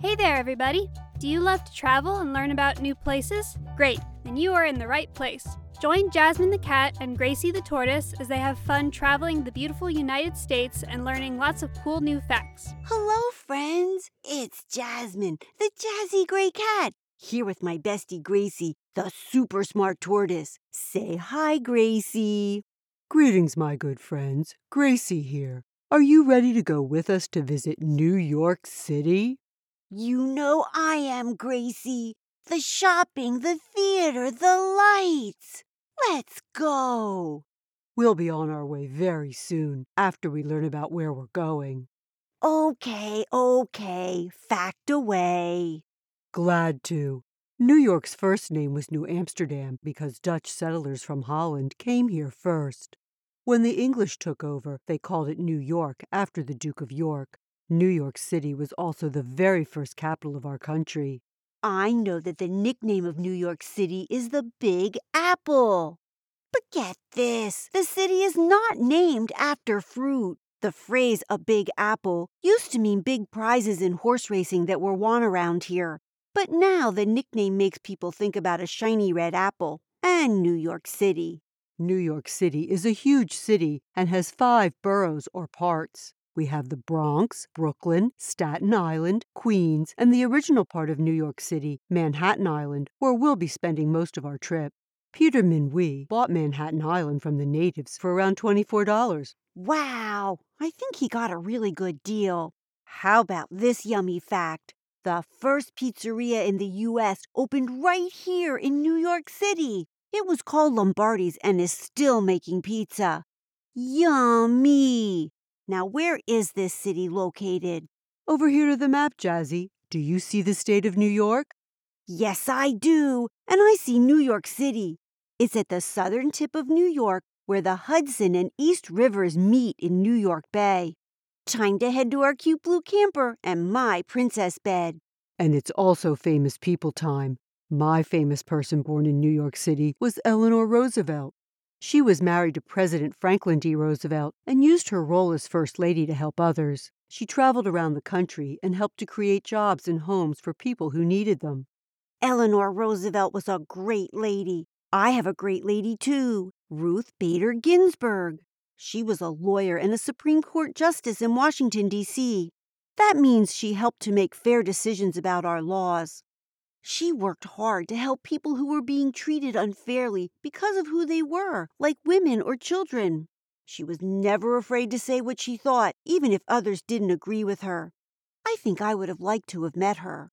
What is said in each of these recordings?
Hey there, everybody! Do you love to travel and learn about new places? Great, then you are in the right place. Join Jasmine the cat and Gracie the tortoise as they have fun traveling the beautiful United States and learning lots of cool new facts. Hello, friends. It's Jasmine, the jazzy gray cat, here with my bestie Gracie, the super smart tortoise. Say hi, Gracie. Greetings, my good friends. Gracie here. Are you ready to go with us to visit New York City? You know I am, Gracie. The shopping, the theater, the lights. Let's go. We'll be on our way very soon after we learn about where we're going. Okay, okay. Fact away. Glad to. New York's first name was New Amsterdam because Dutch settlers from Holland came here first. When the English took over, they called it New York after the Duke of York. New York City was also the very first capital of our country. I know that the nickname of New York City is the Big Apple. But get this the city is not named after fruit. The phrase a big apple used to mean big prizes in horse racing that were won around here. But now the nickname makes people think about a shiny red apple and New York City. New York City is a huge city and has five boroughs or parts. We have the Bronx, Brooklyn, Staten Island, Queens, and the original part of New York City, Manhattan Island, where we'll be spending most of our trip. Peter Minuit bought Manhattan Island from the natives for around $24. Wow, I think he got a really good deal. How about this yummy fact? The first pizzeria in the U.S. opened right here in New York City. It was called Lombardi's and is still making pizza. Yummy! Now, where is this city located? Over here to the map, Jazzy. Do you see the state of New York? Yes, I do. And I see New York City. It's at the southern tip of New York where the Hudson and East Rivers meet in New York Bay. Time to head to our cute blue camper and my princess bed. And it's also famous people time. My famous person born in New York City was Eleanor Roosevelt. She was married to President Franklin D. Roosevelt and used her role as First Lady to help others. She traveled around the country and helped to create jobs and homes for people who needed them. Eleanor Roosevelt was a great lady. I have a great lady too, Ruth Bader Ginsburg. She was a lawyer and a Supreme Court justice in Washington, D.C. That means she helped to make fair decisions about our laws. She worked hard to help people who were being treated unfairly because of who they were, like women or children. She was never afraid to say what she thought, even if others didn't agree with her. I think I would have liked to have met her.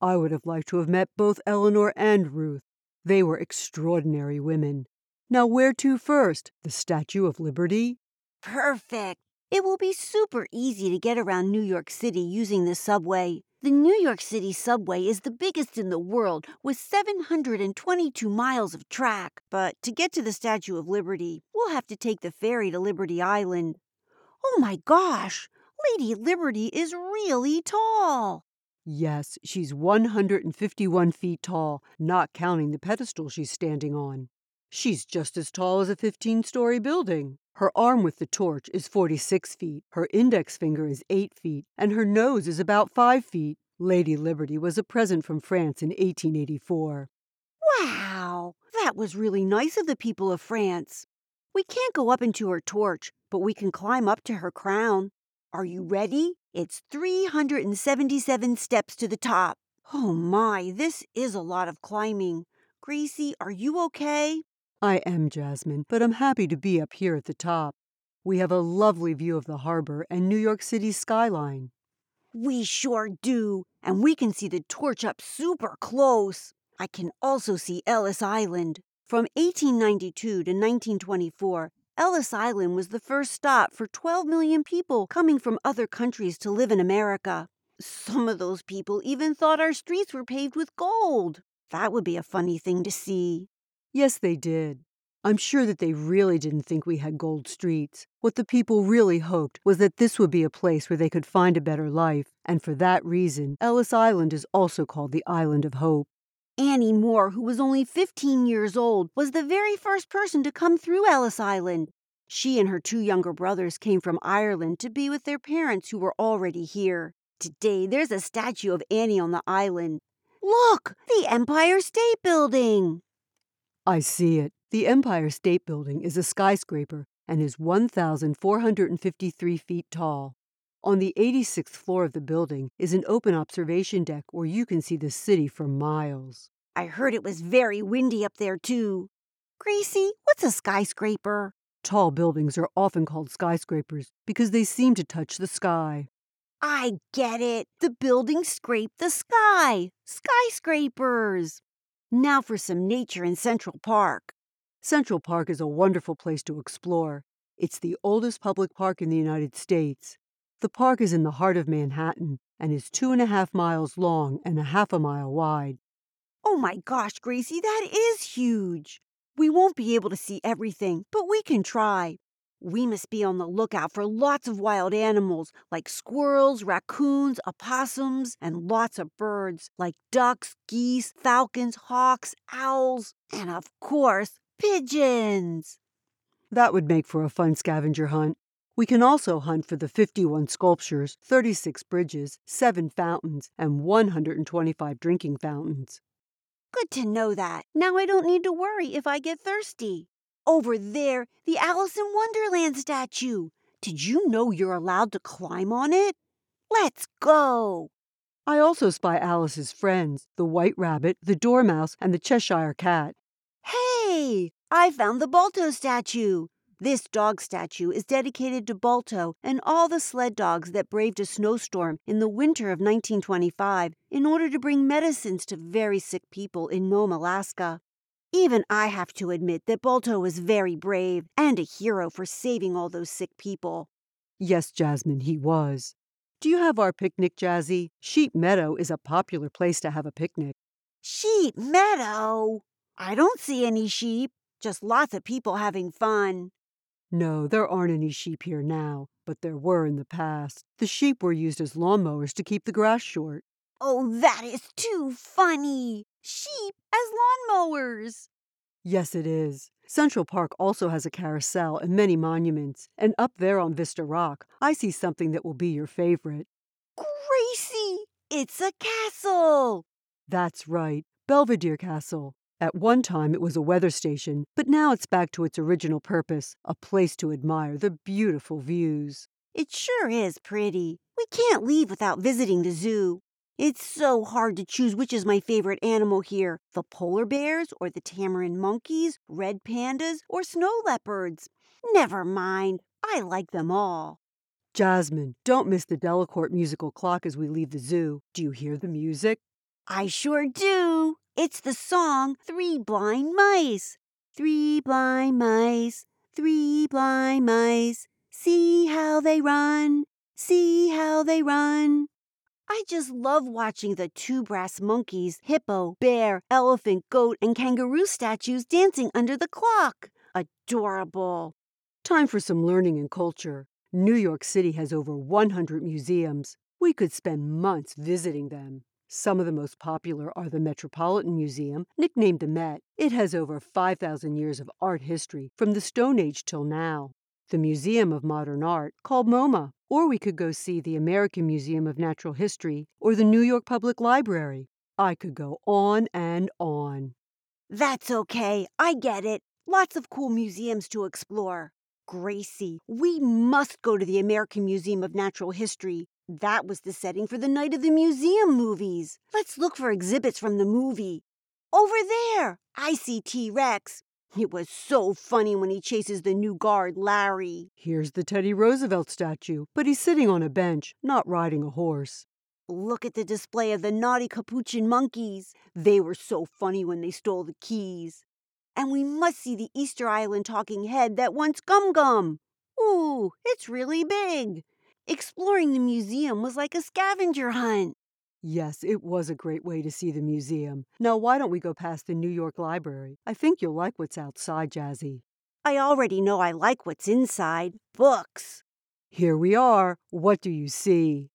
I would have liked to have met both Eleanor and Ruth. They were extraordinary women. Now, where to first? The Statue of Liberty? Perfect. It will be super easy to get around New York City using the subway. The New York City subway is the biggest in the world with 722 miles of track. But to get to the Statue of Liberty, we'll have to take the ferry to Liberty Island. Oh my gosh! Lady Liberty is really tall. Yes, she's 151 feet tall, not counting the pedestal she's standing on. She's just as tall as a 15 story building. Her arm with the torch is 46 feet, her index finger is 8 feet, and her nose is about 5 feet. Lady Liberty was a present from France in 1884. Wow! That was really nice of the people of France. We can't go up into her torch, but we can climb up to her crown. Are you ready? It's 377 steps to the top. Oh my, this is a lot of climbing. Gracie, are you okay? I am, Jasmine, but I'm happy to be up here at the top. We have a lovely view of the harbor and New York City's skyline. We sure do, and we can see the torch up super close. I can also see Ellis Island. From 1892 to 1924, Ellis Island was the first stop for 12 million people coming from other countries to live in America. Some of those people even thought our streets were paved with gold. That would be a funny thing to see. Yes, they did. I'm sure that they really didn't think we had gold streets. What the people really hoped was that this would be a place where they could find a better life, and for that reason, Ellis Island is also called the Island of Hope. Annie Moore, who was only 15 years old, was the very first person to come through Ellis Island. She and her two younger brothers came from Ireland to be with their parents who were already here. Today, there's a statue of Annie on the island. Look, the Empire State Building. I see it. The Empire State Building is a skyscraper and is 1,453 feet tall. On the 86th floor of the building is an open observation deck where you can see the city for miles. I heard it was very windy up there, too. Gracie, what's a skyscraper? Tall buildings are often called skyscrapers because they seem to touch the sky. I get it. The buildings scrape the sky. Skyscrapers. Now for some nature in Central Park. Central Park is a wonderful place to explore. It's the oldest public park in the United States. The park is in the heart of Manhattan and is two and a half miles long and a half a mile wide. Oh my gosh, Gracie, that is huge. We won't be able to see everything, but we can try. We must be on the lookout for lots of wild animals like squirrels, raccoons, opossums, and lots of birds like ducks, geese, falcons, hawks, owls, and of course, pigeons. That would make for a fun scavenger hunt. We can also hunt for the 51 sculptures, 36 bridges, 7 fountains, and 125 drinking fountains. Good to know that. Now I don't need to worry if I get thirsty. Over there, the Alice in Wonderland statue. Did you know you're allowed to climb on it? Let's go. I also spy Alice's friends, the White Rabbit, the Dormouse, and the Cheshire Cat. Hey, I found the Balto statue. This dog statue is dedicated to Balto and all the sled dogs that braved a snowstorm in the winter of 1925 in order to bring medicines to very sick people in Nome, Alaska. Even I have to admit that Balto was very brave and a hero for saving all those sick people. Yes, Jasmine, he was. Do you have our picnic, Jazzy? Sheep Meadow is a popular place to have a picnic. Sheep Meadow? I don't see any sheep, just lots of people having fun. No, there aren't any sheep here now, but there were in the past. The sheep were used as lawnmowers to keep the grass short. Oh, that is too funny! Sheep as lawnmowers! Yes, it is. Central Park also has a carousel and many monuments, and up there on Vista Rock, I see something that will be your favorite. Gracie! It's a castle! That's right, Belvedere Castle. At one time, it was a weather station, but now it's back to its original purpose a place to admire the beautiful views. It sure is pretty. We can't leave without visiting the zoo. It's so hard to choose which is my favorite animal here the polar bears or the tamarin monkeys, red pandas, or snow leopards. Never mind, I like them all. Jasmine, don't miss the Delacorte musical clock as we leave the zoo. Do you hear the music? I sure do. It's the song Three Blind Mice. Three blind mice, three blind mice. See how they run, see how they run. I just love watching the two brass monkeys, hippo, bear, elephant, goat, and kangaroo statues dancing under the clock. Adorable. Time for some learning and culture. New York City has over 100 museums. We could spend months visiting them. Some of the most popular are the Metropolitan Museum, nicknamed the Met. It has over 5,000 years of art history, from the Stone Age till now. The Museum of Modern Art, called MoMA, or we could go see the American Museum of Natural History or the New York Public Library. I could go on and on. That's okay. I get it. Lots of cool museums to explore. Gracie, we must go to the American Museum of Natural History. That was the setting for the Night of the Museum movies. Let's look for exhibits from the movie. Over there, I see T Rex. It was so funny when he chases the new guard, Larry. Here's the Teddy Roosevelt statue, but he's sitting on a bench, not riding a horse. Look at the display of the naughty capuchin monkeys. They were so funny when they stole the keys. And we must see the Easter Island talking head that once Gum Gum. Ooh, it's really big. Exploring the museum was like a scavenger hunt. Yes, it was a great way to see the museum. Now, why don't we go past the New York Library? I think you'll like what's outside, Jazzy. I already know I like what's inside books. Here we are. What do you see?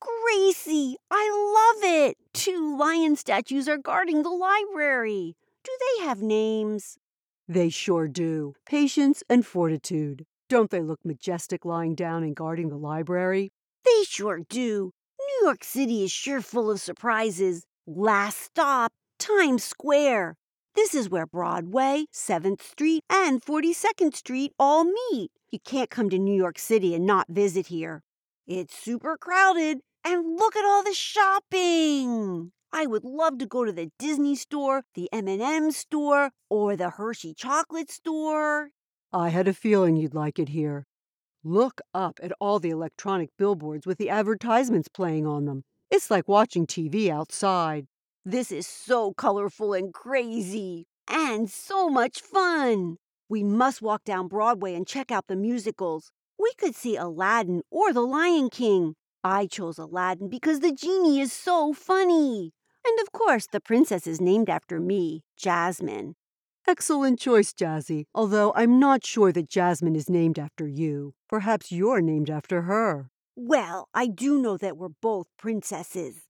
Gracie, I love it. Two lion statues are guarding the library. Do they have names? They sure do. Patience and fortitude. Don't they look majestic lying down and guarding the library? They sure do. New York City is sure full of surprises. Last stop, Times Square. This is where Broadway, 7th Street, and 42nd Street all meet. You can't come to New York City and not visit here. It's super crowded, and look at all the shopping. I would love to go to the Disney store, the M&M store, or the Hershey chocolate store. I had a feeling you'd like it here. Look up at all the electronic billboards with the advertisements playing on them. It's like watching TV outside. This is so colorful and crazy, and so much fun. We must walk down Broadway and check out the musicals. We could see Aladdin or The Lion King. I chose Aladdin because the genie is so funny. And of course, the princess is named after me, Jasmine. Excellent choice, Jazzy, although I'm not sure that Jasmine is named after you. Perhaps you're named after her. Well, I do know that we're both princesses.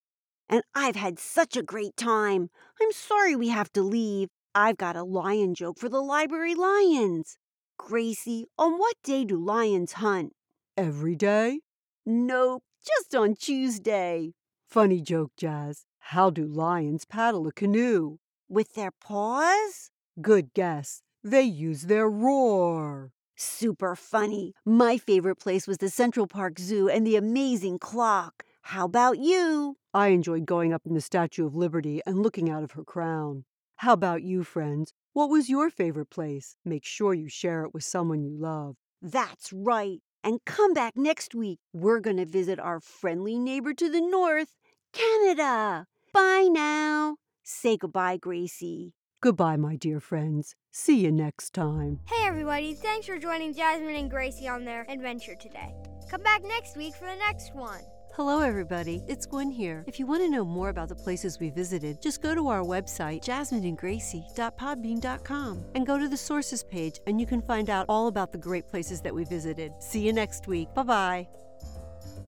And I've had such a great time. I'm sorry we have to leave. I've got a lion joke for the library lions. Gracie, on what day do lions hunt? Every day? Nope, just on Tuesday. Funny joke, Jazz. How do lions paddle a canoe? With their paws? Good guess. They use their roar. Super funny. My favorite place was the Central Park Zoo and the amazing clock. How about you? I enjoyed going up in the Statue of Liberty and looking out of her crown. How about you, friends? What was your favorite place? Make sure you share it with someone you love. That's right. And come back next week. We're going to visit our friendly neighbor to the north, Canada. Bye now. Say goodbye, Gracie. Goodbye, my dear friends. See you next time. Hey, everybody. Thanks for joining Jasmine and Gracie on their adventure today. Come back next week for the next one. Hello, everybody. It's Gwen here. If you want to know more about the places we visited, just go to our website, jasmineandgracie.podbean.com, and go to the sources page, and you can find out all about the great places that we visited. See you next week. Bye bye.